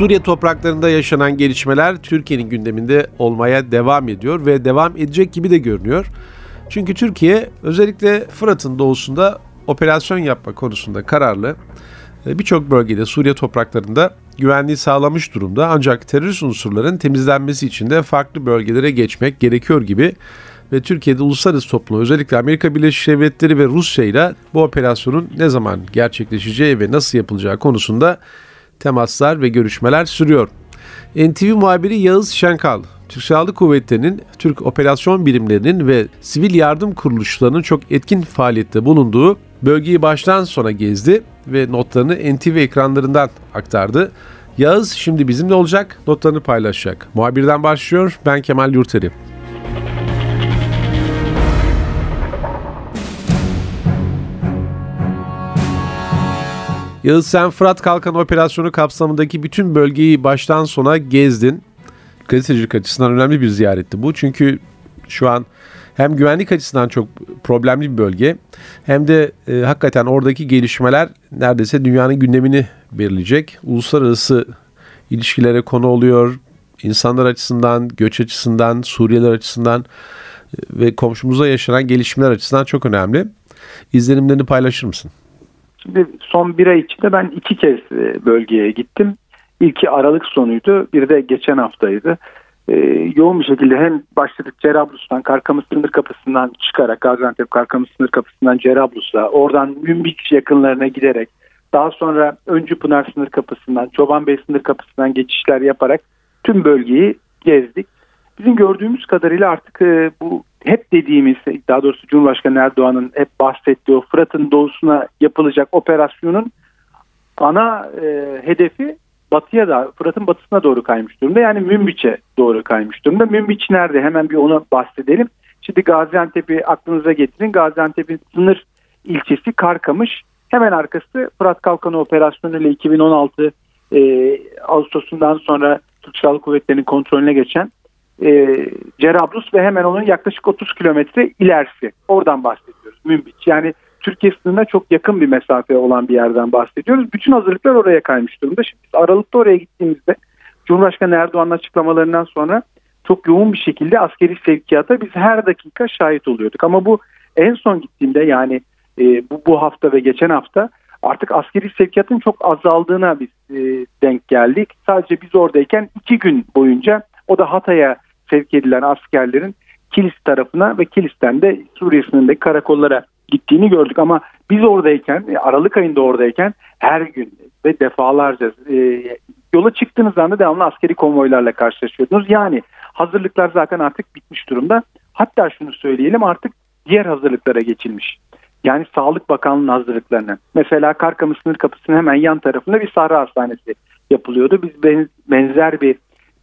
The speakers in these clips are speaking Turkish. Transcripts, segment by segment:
Suriye topraklarında yaşanan gelişmeler Türkiye'nin gündeminde olmaya devam ediyor ve devam edecek gibi de görünüyor. Çünkü Türkiye özellikle Fırat'ın doğusunda operasyon yapma konusunda kararlı. E, birçok bölgede Suriye topraklarında güvenliği sağlamış durumda ancak terörist unsurların temizlenmesi için de farklı bölgelere geçmek gerekiyor gibi ve Türkiye'de uluslararası toplum özellikle Amerika Birleşik Devletleri ve Rusya ile bu operasyonun ne zaman gerçekleşeceği ve nasıl yapılacağı konusunda temaslar ve görüşmeler sürüyor. NTV muhabiri Yağız Şenkal, Türk Silahlı Kuvvetleri'nin, Türk operasyon birimlerinin ve sivil yardım kuruluşlarının çok etkin faaliyette bulunduğu bölgeyi baştan sona gezdi ve notlarını NTV ekranlarından aktardı. Yağız şimdi bizimle olacak, notlarını paylaşacak. Muhabirden başlıyor, ben Kemal Yurteri. Yağız sen Fırat Kalkan operasyonu kapsamındaki bütün bölgeyi baştan sona gezdin. Gazetecilik açısından önemli bir ziyaretti bu. Çünkü şu an hem güvenlik açısından çok problemli bir bölge hem de e, hakikaten oradaki gelişmeler neredeyse dünyanın gündemini belirleyecek. Uluslararası ilişkilere konu oluyor. İnsanlar açısından, göç açısından, Suriyeliler açısından e, ve komşumuza yaşanan gelişmeler açısından çok önemli. İzlenimlerini paylaşır mısın? Şimdi son bir ay içinde ben iki kez e, bölgeye gittim. İlki Aralık sonuydu, bir de geçen haftaydı. Ee, yoğun bir şekilde hem başladık Cerablus'tan, Karkamış sınır kapısından çıkarak, Gaziantep Karkamış sınır kapısından Cerablus'a, oradan Münbik yakınlarına giderek, daha sonra Öncü Pınar sınır kapısından, Çoban Bey sınır kapısından geçişler yaparak tüm bölgeyi gezdik. Bizim gördüğümüz kadarıyla artık e, bu hep dediğimiz daha doğrusu Cumhurbaşkanı Erdoğan'ın hep bahsettiği o Fırat'ın doğusuna yapılacak operasyonun ana e, hedefi batıya da Fırat'ın batısına doğru kaymış durumda. Yani Münbiç'e doğru kaymış durumda. Münbiç nerede? Hemen bir onu bahsedelim. Şimdi Gaziantep'i aklınıza getirin. Gaziantep'in sınır ilçesi Karkamış. Hemen arkası Fırat Kalkanı operasyonu ile 2016 e, Ağustos'undan sonra Türk Silahlı Kuvvetleri'nin kontrolüne geçen e, Cerablus ve hemen onun yaklaşık 30 kilometre ilerisi. Oradan bahsediyoruz. Münbiç. Yani Türkiye sınırına çok yakın bir mesafe olan bir yerden bahsediyoruz. Bütün hazırlıklar oraya kaymış durumda. Şimdi biz Aralık'ta oraya gittiğimizde Cumhurbaşkanı Erdoğan'ın açıklamalarından sonra çok yoğun bir şekilde askeri sevkiyata biz her dakika şahit oluyorduk. Ama bu en son gittiğimde yani e, bu, bu hafta ve geçen hafta artık askeri sevkiyatın çok azaldığına biz e, denk geldik. Sadece biz oradayken iki gün boyunca o da Hatay'a sevk edilen askerlerin Kilis tarafına ve Kilis'ten de Suriye sınırındaki karakollara gittiğini gördük ama biz oradayken e, Aralık ayında oradayken her gün ve defalarca e, yola çıktığınız anda devamlı askeri konvoylarla karşılaşıyordunuz. Yani hazırlıklar zaten artık bitmiş durumda. Hatta şunu söyleyelim artık diğer hazırlıklara geçilmiş. Yani Sağlık Bakanlığı'nın hazırlıklarına. Mesela Karkamış sınır kapısının hemen yan tarafında bir Sahra Hastanesi yapılıyordu. Biz benzer bir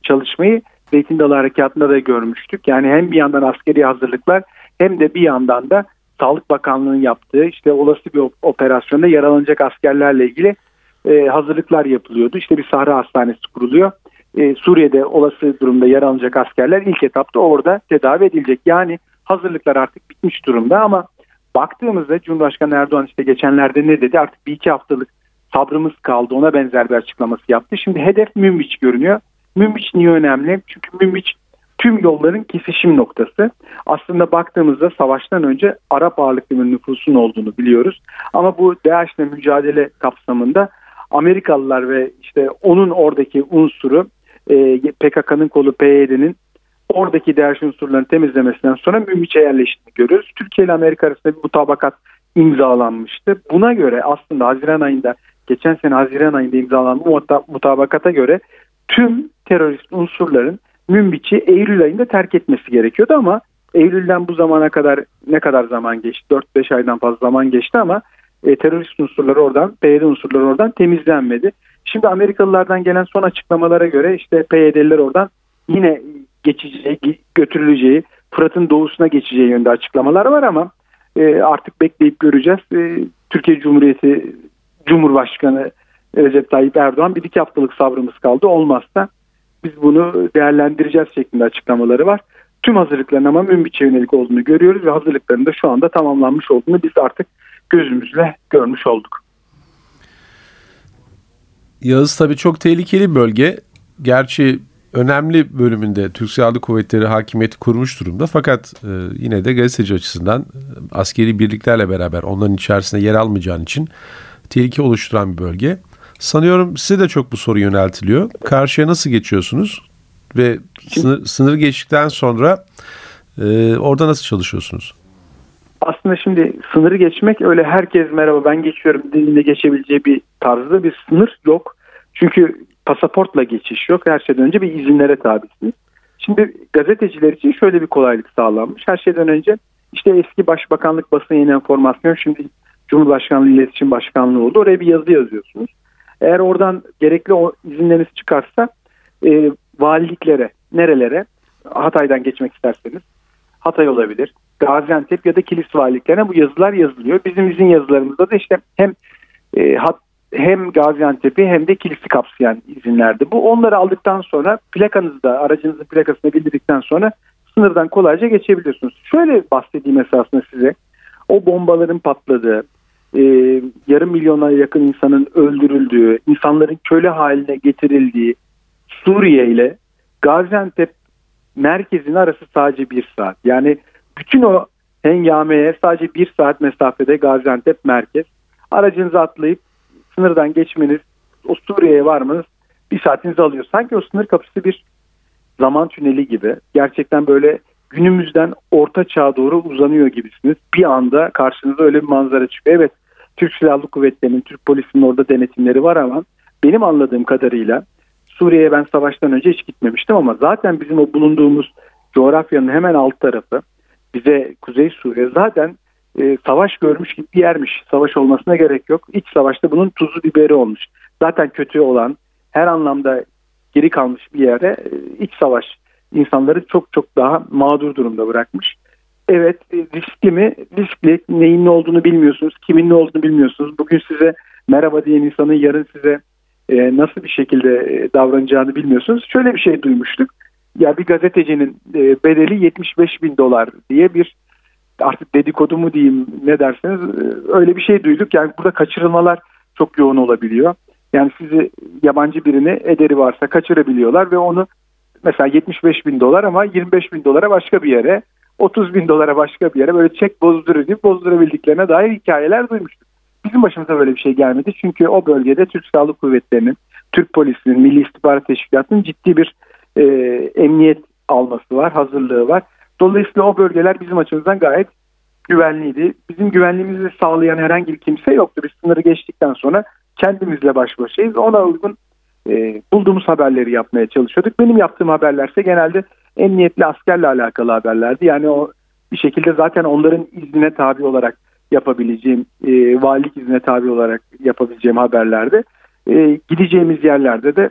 çalışmayı Zeytin Dalı Harekatı'nda da görmüştük. Yani hem bir yandan askeri hazırlıklar hem de bir yandan da Sağlık Bakanlığı'nın yaptığı işte olası bir operasyonda yaralanacak askerlerle ilgili e, hazırlıklar yapılıyordu. İşte bir Sahra Hastanesi kuruluyor. E, Suriye'de olası durumda yaralanacak askerler ilk etapta orada tedavi edilecek. Yani hazırlıklar artık bitmiş durumda ama baktığımızda Cumhurbaşkanı Erdoğan işte geçenlerde ne dedi? Artık bir iki haftalık sabrımız kaldı. Ona benzer bir açıklaması yaptı. Şimdi hedef Münbiç görünüyor. Münbiç niye önemli? Çünkü Münbiç tüm yolların kesişim noktası. Aslında baktığımızda savaştan önce Arap ağırlıklı bir nüfusun olduğunu biliyoruz. Ama bu DAEŞ'le mücadele kapsamında Amerikalılar ve işte onun oradaki unsuru e, PKK'nın kolu PYD'nin oradaki DAEŞ unsurlarını temizlemesinden sonra Münbiç'e yerleştiğini görüyoruz. Türkiye ile Amerika arasında bir mutabakat imzalanmıştı. Buna göre aslında Haziran ayında geçen sene Haziran ayında imzalanan bu mutabakata göre tüm terörist unsurların Münbiç'i Eylül ayında terk etmesi gerekiyordu ama Eylül'den bu zamana kadar ne kadar zaman geçti? 4-5 aydan fazla zaman geçti ama e, terörist unsurları oradan, PYD unsurları oradan temizlenmedi. Şimdi Amerikalılardan gelen son açıklamalara göre işte PYD'liler oradan yine geçeceği, götürüleceği, Fırat'ın doğusuna geçeceği yönde açıklamalar var ama e, artık bekleyip göreceğiz. E, Türkiye Cumhuriyeti Cumhurbaşkanı Recep Tayyip Erdoğan bir iki haftalık sabrımız kaldı. Olmazsa biz bunu değerlendireceğiz şeklinde açıklamaları var. Tüm hazırlıkların ama Münbiç'e yönelik olduğunu görüyoruz ve hazırlıkların da şu anda tamamlanmış olduğunu biz artık gözümüzle görmüş olduk. Yağız tabii çok tehlikeli bir bölge. Gerçi önemli bölümünde Türk Silahlı Kuvvetleri hakimiyeti kurmuş durumda. Fakat e, yine de gazeteci açısından e, askeri birliklerle beraber onların içerisinde yer almayacağın için tehlike oluşturan bir bölge. Sanıyorum size de çok bu soru yöneltiliyor. Karşıya nasıl geçiyorsunuz? Ve sınır, sınır geçtikten sonra e, orada nasıl çalışıyorsunuz? Aslında şimdi sınırı geçmek öyle herkes merhaba ben geçiyorum dediğinde geçebileceği bir tarzda bir sınır yok. Çünkü pasaportla geçiş yok. Her şeyden önce bir izinlere tabisiniz. Şimdi gazeteciler için şöyle bir kolaylık sağlanmış. Her şeyden önce işte eski Başbakanlık basın yayın enformasyon şimdi Cumhurbaşkanlığı İletişim Başkanlığı oldu. Oraya bir yazı yazıyorsunuz. Eğer oradan gerekli o izinleriniz çıkarsa e, valiliklere, nerelere Hatay'dan geçmek isterseniz Hatay olabilir. Gaziantep ya da Kilis valiliklerine bu yazılar yazılıyor. Bizim izin yazılarımızda da işte hem e, hat, hem Gaziantep'i hem de Kilis'i kapsayan izinlerdi. Bu onları aldıktan sonra plakanızda aracınızın plakasını bildirdikten sonra sınırdan kolayca geçebiliyorsunuz. Şöyle bahsedeyim esasında size. O bombaların patladığı, e, yarım milyona yakın insanın öldürüldüğü, insanların köle haline getirildiği Suriye ile Gaziantep merkezin arası sadece bir saat. Yani bütün o hengameye sadece bir saat mesafede Gaziantep merkez. Aracınızı atlayıp sınırdan geçmeniz, o Suriye'ye varmanız bir saatinizi alıyor. Sanki o sınır kapısı bir zaman tüneli gibi. Gerçekten böyle günümüzden orta çağa doğru uzanıyor gibisiniz. Bir anda karşınıza öyle bir manzara çıkıyor. Evet Türk Silahlı Kuvvetleri'nin, Türk polisinin orada denetimleri var ama benim anladığım kadarıyla Suriye'ye ben savaştan önce hiç gitmemiştim ama zaten bizim o bulunduğumuz coğrafyanın hemen alt tarafı bize Kuzey Suriye zaten e, savaş görmüş gibi bir yermiş. Savaş olmasına gerek yok. İç savaşta bunun tuzu biberi olmuş. Zaten kötü olan her anlamda geri kalmış bir yere e, iç savaş insanları çok çok daha mağdur durumda bırakmış. Evet e, riskli mi? Riskli. Neyin ne olduğunu bilmiyorsunuz. Kimin ne olduğunu bilmiyorsunuz. Bugün size merhaba diyen insanın yarın size e, nasıl bir şekilde e, davranacağını bilmiyorsunuz. Şöyle bir şey duymuştuk. Ya bir gazetecinin e, bedeli 75 bin dolar diye bir artık dedikodu mu diyeyim ne derseniz e, öyle bir şey duyduk. Yani burada kaçırılmalar çok yoğun olabiliyor. Yani sizi yabancı birini ederi varsa kaçırabiliyorlar ve onu mesela 75 bin dolar ama 25 bin dolara başka bir yere 30 bin dolara başka bir yere böyle çek bozdurup bozdurabildiklerine dair hikayeler duymuştuk. Bizim başımıza böyle bir şey gelmedi çünkü o bölgede Türk Silahlı Kuvvetleri'nin, Türk Polisi'nin, Milli İstihbarat Teşkilatı'nın ciddi bir e, emniyet alması var, hazırlığı var. Dolayısıyla o bölgeler bizim açımızdan gayet güvenliydi. Bizim güvenliğimizi sağlayan herhangi bir kimse yoktu. Biz sınırı geçtikten sonra kendimizle baş başayız. Ona uygun e, bulduğumuz haberleri yapmaya çalışıyorduk. Benim yaptığım haberlerse genelde emniyetli askerle alakalı haberlerdi. Yani o bir şekilde zaten onların iznine tabi olarak yapabileceğim, e, valilik iznine tabi olarak yapabileceğim haberlerdi. E, gideceğimiz yerlerde de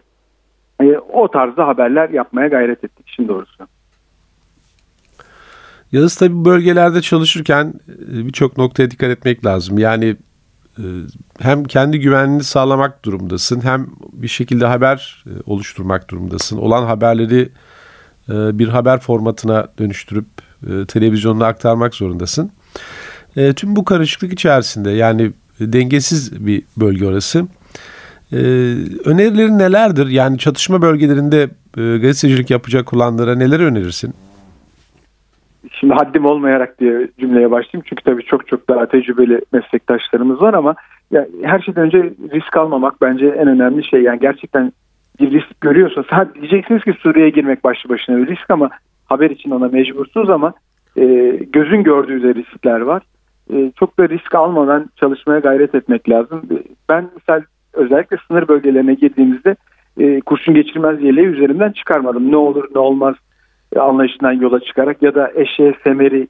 e, o tarzda haberler yapmaya gayret ettik işin doğrusu. Yalnız tabii bölgelerde çalışırken e, birçok noktaya dikkat etmek lazım. Yani hem kendi güvenliğini sağlamak durumdasın hem bir şekilde haber e, oluşturmak durumdasın. Olan haberleri bir haber formatına dönüştürüp televizyonuna aktarmak zorundasın. Tüm bu karışıklık içerisinde yani dengesiz bir bölge orası. Önerilerin nelerdir? Yani çatışma bölgelerinde gazetecilik yapacak olanlara neler önerirsin? Şimdi haddim olmayarak diye cümleye başlayayım. Çünkü tabii çok çok daha tecrübeli meslektaşlarımız var ama ya her şeyden önce risk almamak bence en önemli şey. Yani gerçekten bir risk görüyorsanız ha, diyeceksiniz ki Suriye'ye girmek başlı başına bir risk ama haber için ona mecbursuz ama e, gözün gördüğü de riskler var. E, çok da risk almadan çalışmaya gayret etmek lazım. Ben misal özellikle sınır bölgelerine girdiğimizde e, kurşun geçirmez yeleği üzerinden çıkarmadım. Ne olur ne olmaz anlayışından yola çıkarak ya da eşeğe semeri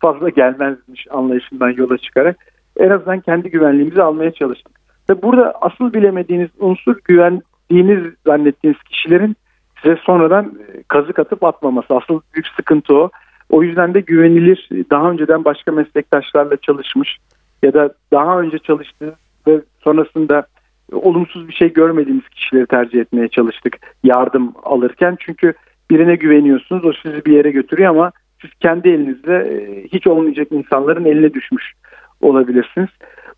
fazla gelmezmiş anlayışından yola çıkarak en azından kendi güvenliğimizi almaya çalıştık. Ve burada asıl bilemediğiniz unsur güvendiğiniz zannettiğiniz kişilerin size sonradan e, kazık atıp atmaması. Asıl büyük sıkıntı o. O yüzden de güvenilir, daha önceden başka meslektaşlarla çalışmış ya da daha önce çalıştığı ve sonrasında olumsuz bir şey görmediğimiz kişileri tercih etmeye çalıştık yardım alırken. Çünkü birine güveniyorsunuz, o sizi bir yere götürüyor ama siz kendi elinizde e, hiç olmayacak insanların eline düşmüş olabilirsiniz.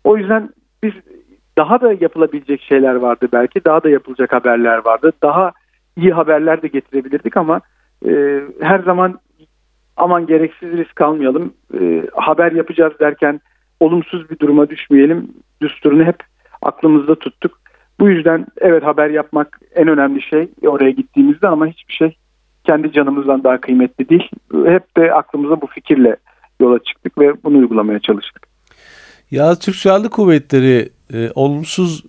O yüzden biz daha da yapılabilecek şeyler vardı belki, daha da yapılacak haberler vardı. Daha iyi haberler de getirebilirdik ama e, her zaman aman gereksiz risk almayalım, e, haber yapacağız derken olumsuz bir duruma düşmeyelim düsturunu hep aklımızda tuttuk. Bu yüzden evet haber yapmak en önemli şey oraya gittiğimizde ama hiçbir şey kendi canımızdan daha kıymetli değil. Hep de aklımıza bu fikirle yola çıktık ve bunu uygulamaya çalıştık. Ya Türk Silahlı Kuvvetleri e, olumsuz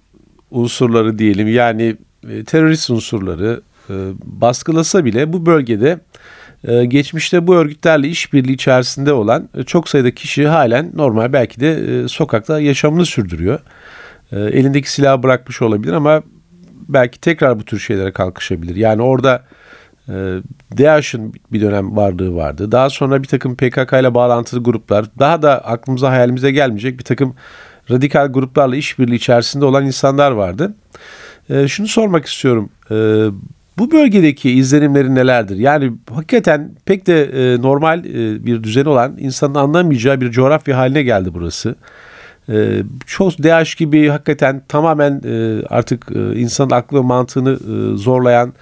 unsurları diyelim yani e, terörist unsurları e, baskılasa bile bu bölgede e, geçmişte bu örgütlerle işbirliği içerisinde olan e, çok sayıda kişi halen normal belki de e, sokakta yaşamını sürdürüyor. E, elindeki silahı bırakmış olabilir ama belki tekrar bu tür şeylere kalkışabilir. Yani orada DAEŞ'in bir dönem varlığı vardı. Daha sonra bir takım PKK ile bağlantılı gruplar, daha da aklımıza hayalimize gelmeyecek bir takım radikal gruplarla işbirliği içerisinde olan insanlar vardı. E, şunu sormak istiyorum. E, bu bölgedeki izlenimleri nelerdir? Yani hakikaten pek de e, normal e, bir düzen olan insanın anlamayacağı bir coğrafya haline geldi burası. Çok DH gibi hakikaten tamamen e, artık insanın aklı mantığını zorlayan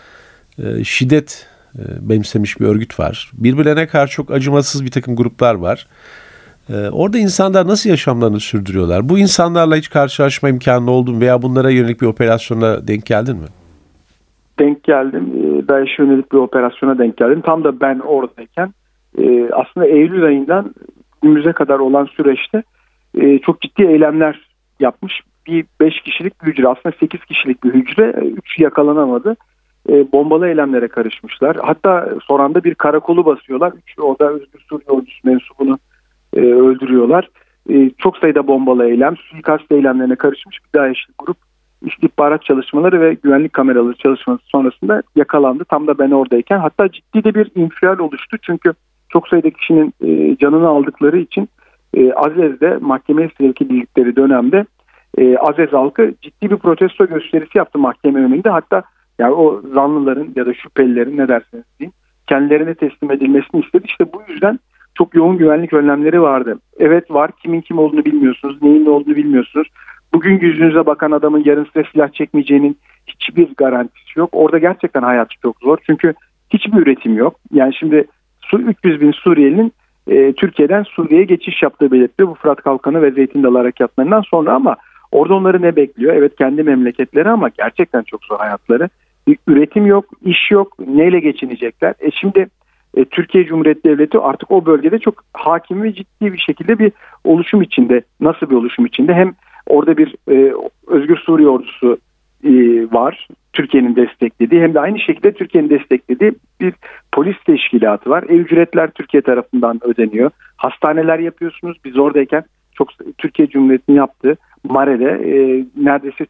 şiddet e, benimsemiş bir örgüt var. Birbirlerine karşı çok acımasız bir takım gruplar var. E, orada insanlar nasıl yaşamlarını sürdürüyorlar? Bu insanlarla hiç karşılaşma imkanı oldu mu veya bunlara yönelik bir operasyona denk geldin mi? Denk geldim. E, DAEŞ'e yönelik bir operasyona denk geldim. Tam da ben oradayken e, aslında Eylül ayından günümüze kadar olan süreçte e, çok ciddi eylemler yapmış. Bir 5 kişilik bir hücre aslında 8 kişilik bir hücre 3 yakalanamadı. E, bombalı eylemlere karışmışlar. Hatta sonranda bir karakolu basıyorlar. Orada Özgür Suriye ordusu mensubunu e, öldürüyorlar. E, çok sayıda bombalı eylem, suikast eylemlerine karışmış bir DAEŞ'li grup istihbarat çalışmaları ve güvenlik kameraları çalışması sonrasında yakalandı. Tam da ben oradayken. Hatta ciddi de bir infial oluştu. Çünkü çok sayıda kişinin e, canını aldıkları için e, Azez'de mahkemeye sevk edildikleri dönemde e, Azez halkı ciddi bir protesto gösterisi yaptı mahkeme önünde. Hatta yani o zanlıların ya da şüphelilerin ne derseniz deyin kendilerine teslim edilmesini istedi. İşte bu yüzden çok yoğun güvenlik önlemleri vardı. Evet var kimin kim olduğunu bilmiyorsunuz, neyin ne olduğunu bilmiyorsunuz. Bugün yüzünüze bakan adamın yarın size silah çekmeyeceğinin hiçbir garantisi yok. Orada gerçekten hayat çok zor. Çünkü hiçbir üretim yok. Yani şimdi 300 bin Suriyelinin e, Türkiye'den Suriye'ye geçiş yaptığı belirtiliyor. Bu Fırat Kalkanı ve Zeytin Dalı harekatlarından sonra ama orada onları ne bekliyor? Evet kendi memleketleri ama gerçekten çok zor hayatları. Üretim yok, iş yok, neyle geçinecekler? E şimdi e, Türkiye Cumhuriyeti Devleti artık o bölgede çok hakim ve ciddi bir şekilde bir oluşum içinde. Nasıl bir oluşum içinde? Hem orada bir e, Özgür Suriye ordusu e, var. Türkiye'nin desteklediği hem de aynı şekilde Türkiye'nin desteklediği bir polis teşkilatı var. Ev ücretler Türkiye tarafından ödeniyor. Hastaneler yapıyorsunuz. Biz oradayken çok Türkiye Cumhuriyeti'nin yaptığı Mare'de e, neredeyse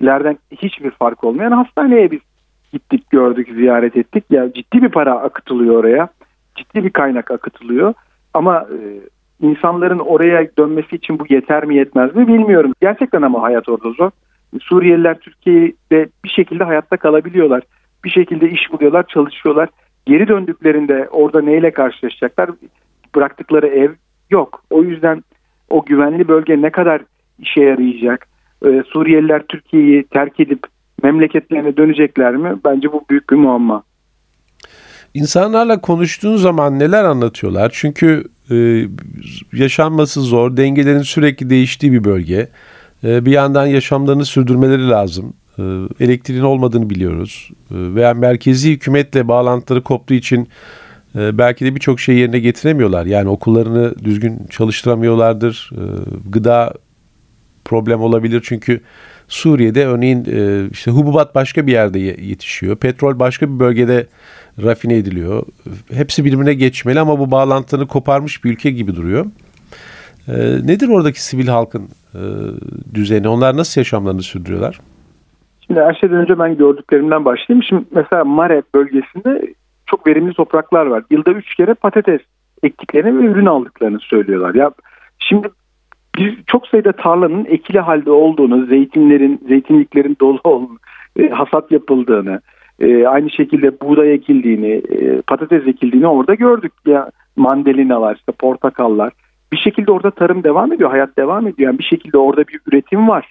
Türkiye'dekilerden hiçbir fark olmayan hastaneye biz gittik, gördük, ziyaret ettik. Ya yani ciddi bir para akıtılıyor oraya. Ciddi bir kaynak akıtılıyor. Ama e, insanların oraya dönmesi için bu yeter mi yetmez mi bilmiyorum. Gerçekten ama hayat orada zor. Suriyeliler Türkiye'de bir şekilde hayatta kalabiliyorlar. Bir şekilde iş buluyorlar, çalışıyorlar. Geri döndüklerinde orada neyle karşılaşacaklar? Bıraktıkları ev yok. O yüzden o güvenli bölge ne kadar işe yarayacak? Ee, Suriyeliler Türkiye'yi terk edip memleketlerine dönecekler mi? Bence bu büyük bir muamma. İnsanlarla konuştuğun zaman neler anlatıyorlar? Çünkü e, yaşanması zor, dengelerin sürekli değiştiği bir bölge. E, bir yandan yaşamlarını sürdürmeleri lazım. E, elektriğin olmadığını biliyoruz. E, veya merkezi hükümetle bağlantıları koptuğu için e, belki de birçok şey yerine getiremiyorlar. Yani okullarını düzgün çalıştıramıyorlardır. E, gıda problem olabilir çünkü Suriye'de örneğin e, işte hububat başka bir yerde yetişiyor. Petrol başka bir bölgede rafine ediliyor. Hepsi birbirine geçmeli ama bu bağlantılarını koparmış bir ülke gibi duruyor. E, nedir oradaki sivil halkın e, düzeni? Onlar nasıl yaşamlarını sürdürüyorlar? Şimdi her şeyden önce ben gördüklerimden başlayayım. Şimdi mesela Mare bölgesinde çok verimli topraklar var. Yılda üç kere patates ektiklerini ve ürün aldıklarını söylüyorlar. Ya şimdi bir çok sayıda tarlanın ekili halde olduğunu, zeytinlerin, zeytinliklerin dolu olduğunu, e, hasat yapıldığını, e, aynı şekilde buğday ekildiğini, e, patates ekildiğini orada gördük. Ya mandalinalar, işte portakallar. Bir şekilde orada tarım devam ediyor, hayat devam ediyor. Yani bir şekilde orada bir üretim var.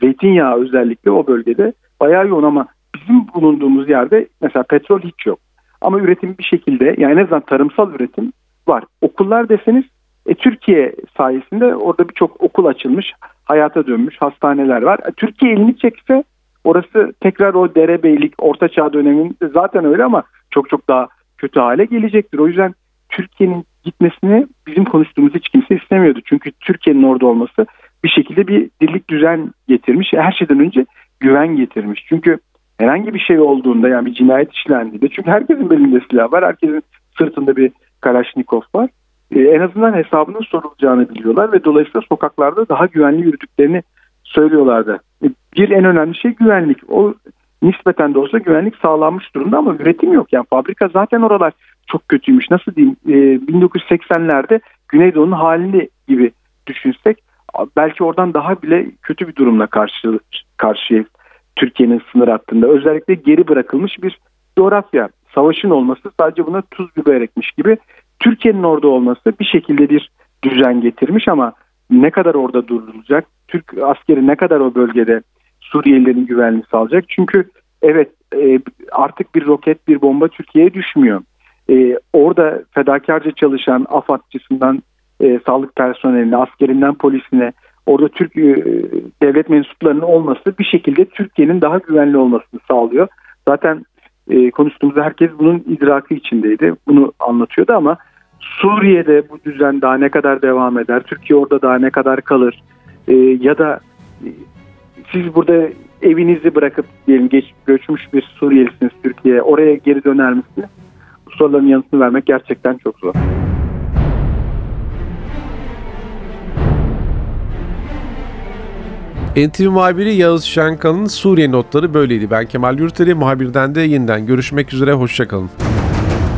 Zeytinyağı özellikle o bölgede bayağı yoğun ama bizim bulunduğumuz yerde mesela petrol hiç yok. Ama üretim bir şekilde yani en azından tarımsal üretim var. Okullar deseniz e, Türkiye sayesinde orada birçok okul açılmış, hayata dönmüş, hastaneler var. E, Türkiye elini çekse orası tekrar o derebeylik, orta çağ döneminde zaten öyle ama çok çok daha kötü hale gelecektir. O yüzden Türkiye'nin gitmesini bizim konuştuğumuz hiç kimse istemiyordu. Çünkü Türkiye'nin orada olması bir şekilde bir dirlik düzen getirmiş. Her şeyden önce güven getirmiş. Çünkü herhangi bir şey olduğunda yani bir cinayet işlendiğinde çünkü herkesin belinde silah var. Herkesin sırtında bir Kalaşnikov var. Ee, en azından hesabının sorulacağını biliyorlar ve dolayısıyla sokaklarda daha güvenli yürüdüklerini söylüyorlardı. Ee, bir en önemli şey güvenlik. O nispeten de olsa güvenlik sağlanmış durumda ama üretim yok. Yani fabrika zaten oralar çok kötüymüş. Nasıl diyeyim? Ee, 1980'lerde Güneydoğu'nun halini gibi düşünsek belki oradan daha bile kötü bir durumla karşı karşıya Türkiye'nin sınır hattında. Özellikle geri bırakılmış bir coğrafya. Savaşın olması sadece buna tuz biber ekmiş gibi. Türkiye'nin orada olması bir şekilde bir düzen getirmiş ama ne kadar orada durulacak? Türk askeri ne kadar o bölgede Suriyelilerin güvenliğini sağlayacak? Çünkü evet e, artık bir roket bir bomba Türkiye'ye düşmüyor. E, orada fedakarca çalışan AFAD'cısından e, sağlık personeline, askerinden polisine, orada Türk e, devlet mensuplarının olması bir şekilde Türkiye'nin daha güvenli olmasını sağlıyor. Zaten e, konuştuğumuzda herkes bunun idrakı içindeydi. Bunu anlatıyordu ama Suriye'de bu düzen daha ne kadar devam eder? Türkiye orada daha ne kadar kalır? E, ya da e, siz burada evinizi bırakıp diyelim geç, göçmüş bir Suriyelisiniz Türkiye'ye. Oraya geri döner misiniz? Bu soruların yanıtını vermek gerçekten çok zor. NTV muhabiri Yağız Şenkan'ın Suriye notları böyleydi. Ben Kemal Yurteli, muhabirden de yeniden görüşmek üzere, hoşçakalın.